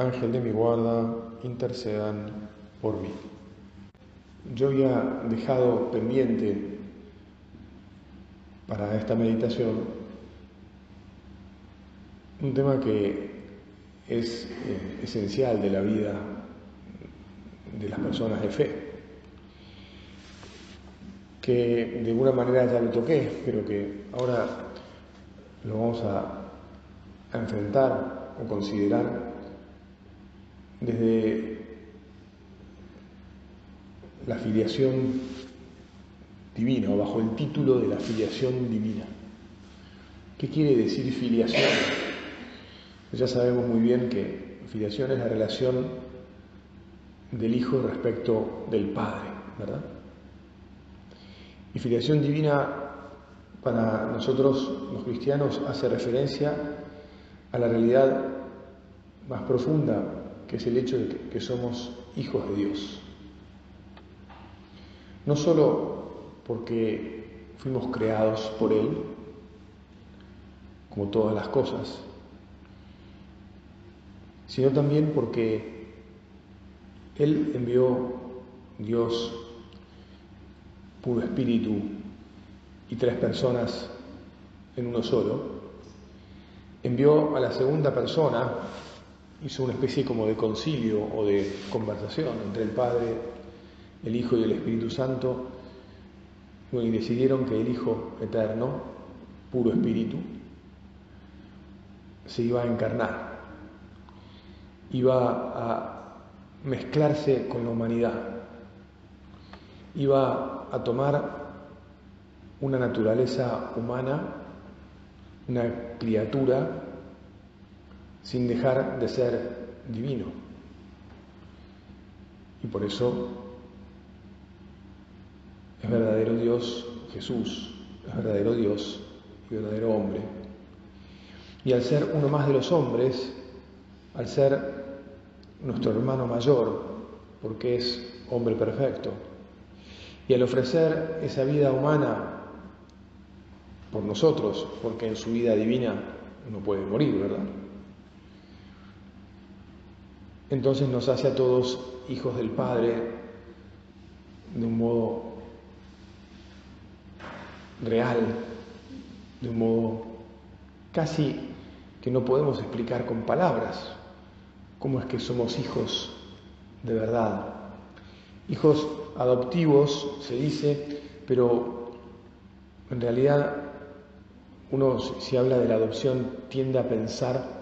Ángel de mi guarda, intercedan por mí. Yo había dejado pendiente para esta meditación un tema que es eh, esencial de la vida de las personas de fe, que de alguna manera ya lo toqué, pero que ahora lo vamos a, a enfrentar o considerar desde la filiación divina o bajo el título de la filiación divina. ¿Qué quiere decir filiación? Ya sabemos muy bien que filiación es la relación del Hijo respecto del Padre, ¿verdad? Y filiación divina para nosotros los cristianos hace referencia a la realidad más profunda que es el hecho de que, somos hijos de Dios. No solo porque fuimos creados por Él, como todas las cosas, sino también porque Él envió Dios puro espíritu y tres personas en uno solo, envió a la segunda persona hizo una especie como de concilio o de conversación entre el Padre, el Hijo y el Espíritu Santo, y decidieron que el Hijo eterno, puro espíritu, se iba a encarnar, iba a mezclarse con la humanidad, iba a tomar una naturaleza humana, una criatura sin dejar de ser divino. Y por eso es verdadero Dios Jesús, es verdadero Dios y verdadero hombre. Y al ser uno más de los hombres, al ser nuestro hermano mayor, porque es hombre perfecto, y al ofrecer esa vida humana por nosotros, porque en su vida divina no puede morir, ¿verdad? Entonces nos hace a todos hijos del Padre de un modo real, de un modo casi que no podemos explicar con palabras cómo es que somos hijos de verdad. Hijos adoptivos se dice, pero en realidad uno si habla de la adopción tiende a pensar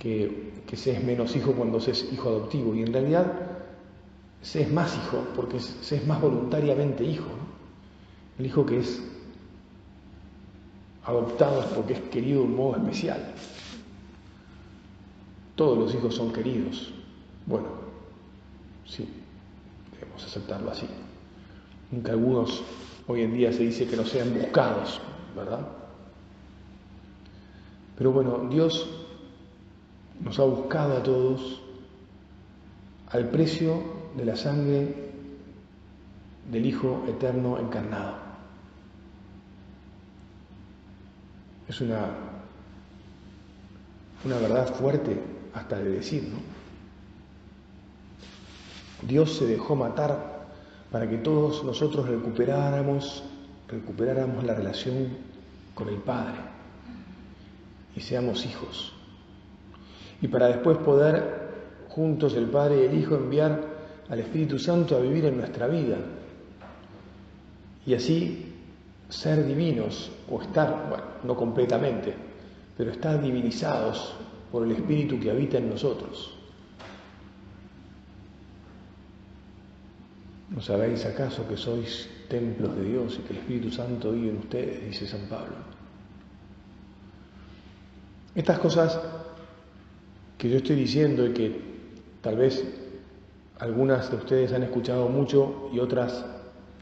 que, se es menos hijo cuando se es hijo adoptivo. Y en realidad se es más hijo porque se es más voluntariamente hijo. El hijo que es adoptado es porque es querido de un modo especial. Todos los hijos son queridos. Bueno, sí, debemos aceptarlo así. Nunca algunos hoy en día se dice que no sean buscados, ¿verdad? Pero bueno, Dios nos ha buscado a todos al precio de la sangre del Hijo Eterno encarnado. Es una, una verdad fuerte hasta de decir, ¿no? Dios se dejó matar para que todos nosotros recuperáramos, recuperáramos la relación con el Padre y seamos hijos y para después poder juntos el Padre y el Hijo enviar al Espíritu Santo a vivir en nuestra vida y así ser divinos o estar, bueno, no completamente, pero estar divinizados por el Espíritu que habita en nosotros. ¿No sabéis acaso que sois templos de Dios y que el Espíritu Santo vive en ustedes? dice San Pablo. Estas cosas que yo estoy diciendo y que tal vez algunas de ustedes han escuchado mucho y otras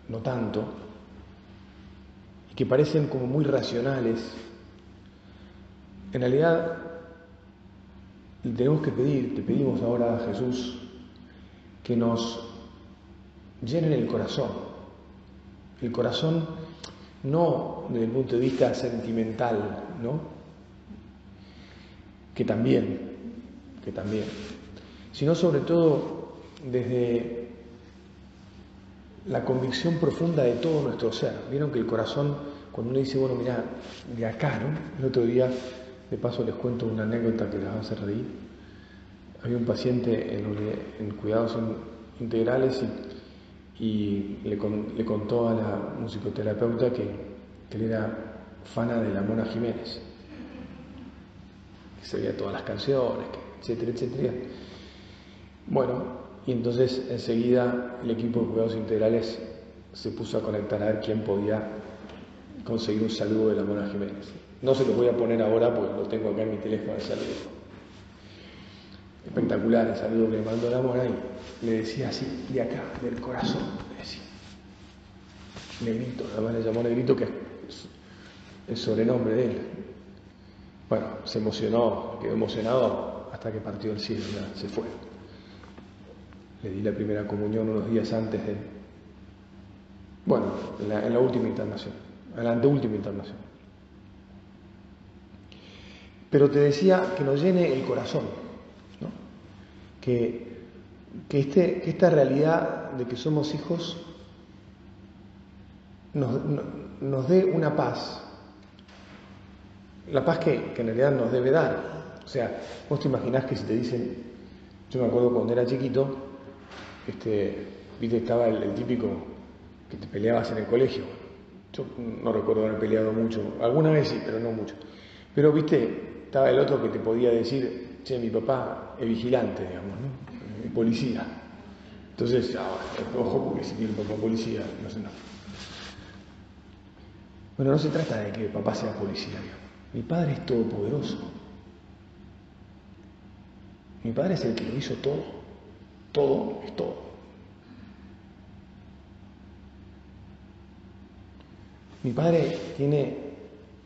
no tanto, y que parecen como muy racionales, en realidad tenemos que pedir, te pedimos ahora a Jesús, que nos llenen el corazón. El corazón no desde el punto de vista sentimental, ¿no? Que también, también, sino sobre todo desde la convicción profunda de todo nuestro ser. Vieron que el corazón, cuando uno dice, bueno, mira, de acá, ¿no? El otro día, de paso les cuento una anécdota que les va a hacer reír. Había un paciente en, cuidados integrales y, le, contó a la musicoterapeuta que, él era fana de la Mona Jiménez, que sabía todas las canciones, etcétera, etcétera. Bueno, y entonces enseguida el equipo de cuidados integrales se puso a conectar a ver quién podía conseguir un saludo de la Mona Jiménez. No se lo voy a poner ahora porque lo tengo acá en mi teléfono de saludo espectacular el saludo que le mandó la mona y le decía así, de acá, del corazón, le decía. Negrito, además le llamó Negrito que es el sobrenombre de él. Bueno, se emocionó, quedó emocionado hasta que partió el cielo, ya se fue. Le di la primera comunión unos días antes de, bueno, en la, última internación, en la anteúltima internación. Pero te decía que nos llene el corazón que, este, que esta realidad de que somos hijos nos, dé una paz, la paz que, en realidad nos debe dar. O sea, vos te imaginás que si te dicen, yo me acuerdo cuando era chiquito, este, viste, estaba el, típico que te peleabas en el colegio. Yo no recuerdo haber peleado mucho, alguna vez sí, pero no mucho. Pero viste, estaba el otro que te podía decir, che, mi papá es vigilante, digamos, ¿no? Es policía. Entonces, ah, ojo, porque si mi papá policía, no sé nada. Bueno, no se trata de que mi papá sea policía, Mi padre es todopoderoso. Mi padre es el que lo hizo todo. Todo es todo. Mi padre tiene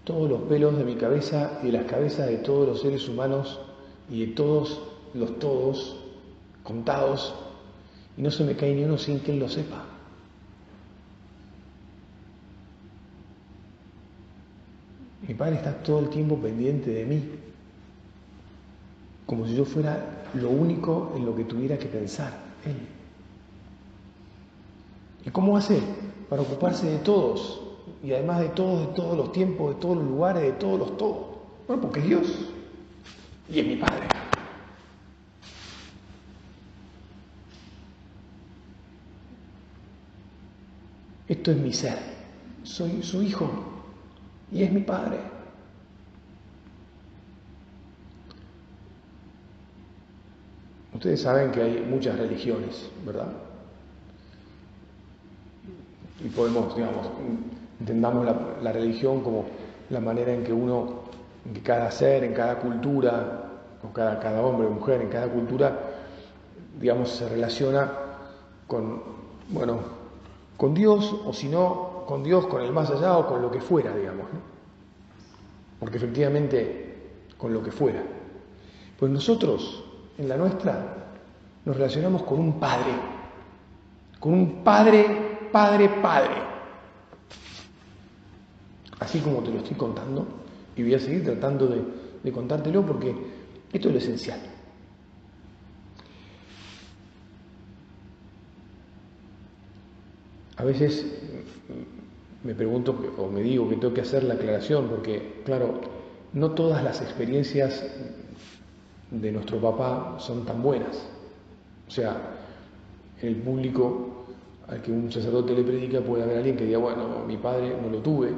todos los pelos de mi cabeza y de las cabezas de todos los seres humanos y de todos los todos contados y no se me cae ni uno sin que él lo sepa. Mi padre está todo el tiempo pendiente de mí, como si yo fuera lo único en lo que tuviera que pensar él. ¿Y cómo hace para ocuparse de todos? Y además de todos, de todos los tiempos, de todos los lugares, de todos los todos. Bueno, porque es Dios y es mi Padre. Esto es mi ser. Soy su hijo y es mi Padre. Ustedes saben que hay muchas religiones, ¿verdad? Y podemos, digamos, entendamos la, religión como la manera en que uno en que cada ser, en cada cultura, o cada, cada hombre mujer, en cada cultura, digamos, se relaciona con, bueno, con Dios, o si no, con Dios, con el más allá o con lo que fuera, digamos. Porque efectivamente, con lo que fuera. Pues nosotros, en la nuestra, nos relacionamos con un Padre, con un Padre, Padre, Padre. Así como te lo estoy contando, y voy a seguir tratando de, contártelo porque esto es lo esencial. A veces me pregunto o me digo que tengo que hacer la aclaración porque, claro, no todas las experiencias de nuestro papá son tan buenas. O sea, en el público al que un sacerdote le predica puede haber alguien que diga, bueno, mi padre no lo tuve,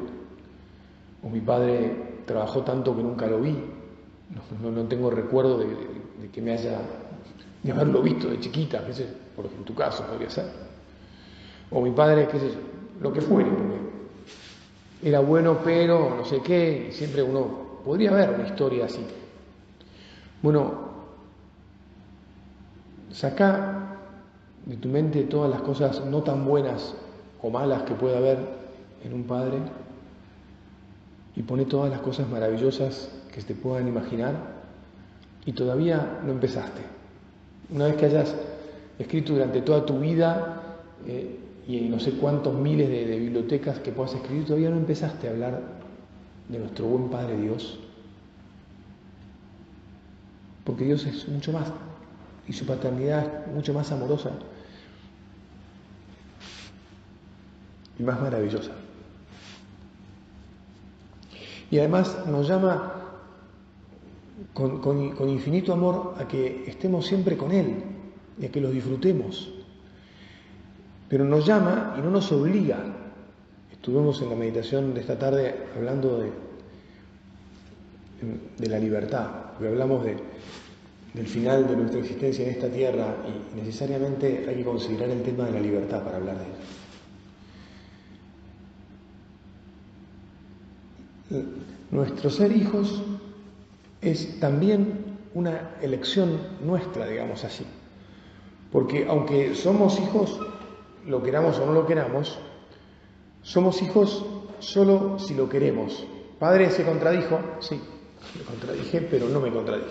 o mi padre trabajó tanto que nunca lo vi. No, tengo recuerdo de, que me haya, de haberlo visto de chiquita, qué sé, por en tu caso podría ser. O mi padre, qué sé lo que fuere, era bueno pero no sé qué, siempre uno podría ver una historia así. Bueno, Saca de tu mente todas las cosas no tan buenas o malas que pueda haber en un padre y pone todas las cosas maravillosas que se te puedan imaginar y todavía no empezaste. Una vez que hayas escrito durante toda tu vida eh, y en no sé cuántos miles de, de bibliotecas que puedas escribir, todavía no empezaste a hablar de nuestro buen Padre Dios. Porque Dios es mucho más y su paternidad es mucho más amorosa y más maravillosa. Y además nos llama con, infinito amor a que estemos siempre con Él y a que lo disfrutemos. Pero nos llama y no nos obliga. Estuvimos en la meditación de esta tarde hablando de la libertad, porque hablamos de, del final de nuestra existencia en esta tierra y necesariamente hay que considerar el tema de la libertad para hablar de él. Nuestro ser hijos es también una elección nuestra, digamos así. Porque aunque somos hijos, lo queramos o no lo queramos, somos hijos solo si lo queremos. Padre se contradijo, sí, me contradije, pero no me contradije.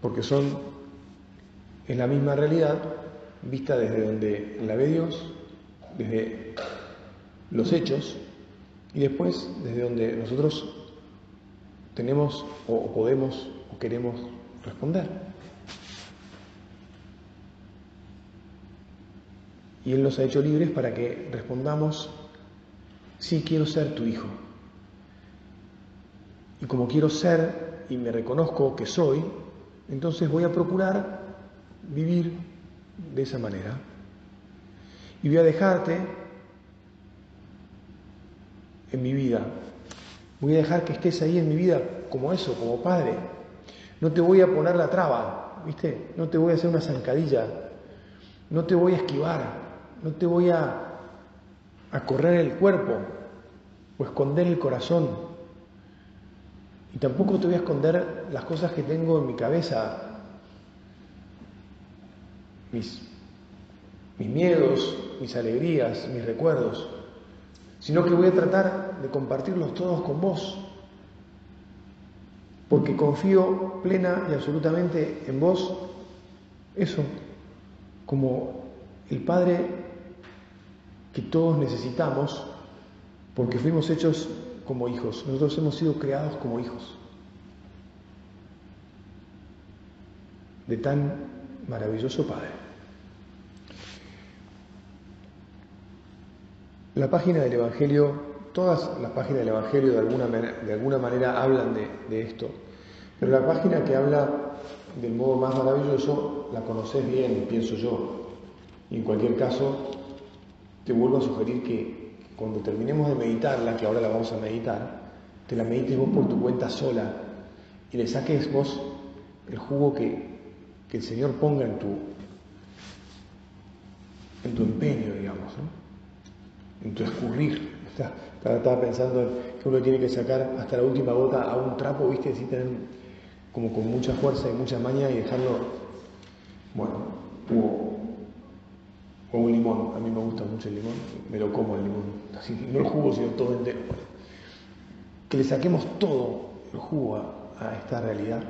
Porque son, es la misma realidad vista desde donde la ve Dios, desde los hechos y después desde donde nosotros tenemos o podemos o queremos responder. Y Él nos ha hecho libres para que respondamos, sí quiero ser tu hijo. Y como quiero ser y me reconozco que soy, entonces voy a procurar vivir de esa manera. Y voy a dejarte en mi vida. Voy a dejar que estés ahí en mi vida como eso, como padre. No te voy a poner la traba, ¿viste? No te voy a hacer una zancadilla. No te voy a esquivar. No te voy a, a correr el cuerpo o esconder el corazón. Y tampoco te voy a esconder las cosas que tengo en mi cabeza, mis, mis miedos, mis alegrías, mis recuerdos sino que voy a tratar de compartirlos todos con vos, porque confío plena y absolutamente en vos, eso, como el Padre que todos necesitamos, porque fuimos hechos como hijos, nosotros hemos sido creados como hijos de tan maravilloso Padre. La página del Evangelio, todas las páginas del Evangelio de alguna, de alguna manera hablan de, esto, pero la página que habla del modo más maravilloso la conoces bien, pienso yo. Y en cualquier caso, te vuelvo a sugerir que cuando terminemos de meditarla, que ahora la vamos a meditar, te la medites vos por tu cuenta sola y le saques vos el jugo que, que el Señor ponga en tu, en tu empeño, digamos. en tu escurrir. Estaba, pensando que uno tiene que sacar hasta la última gota a un trapo, ¿viste? Así tener como con mucha fuerza y mucha maña y dejarlo, bueno, o, un limón. A mí me gusta mucho el limón, me lo como el limón. No el jugo, sino todo entero. Que le saquemos todo el jugo a esta realidad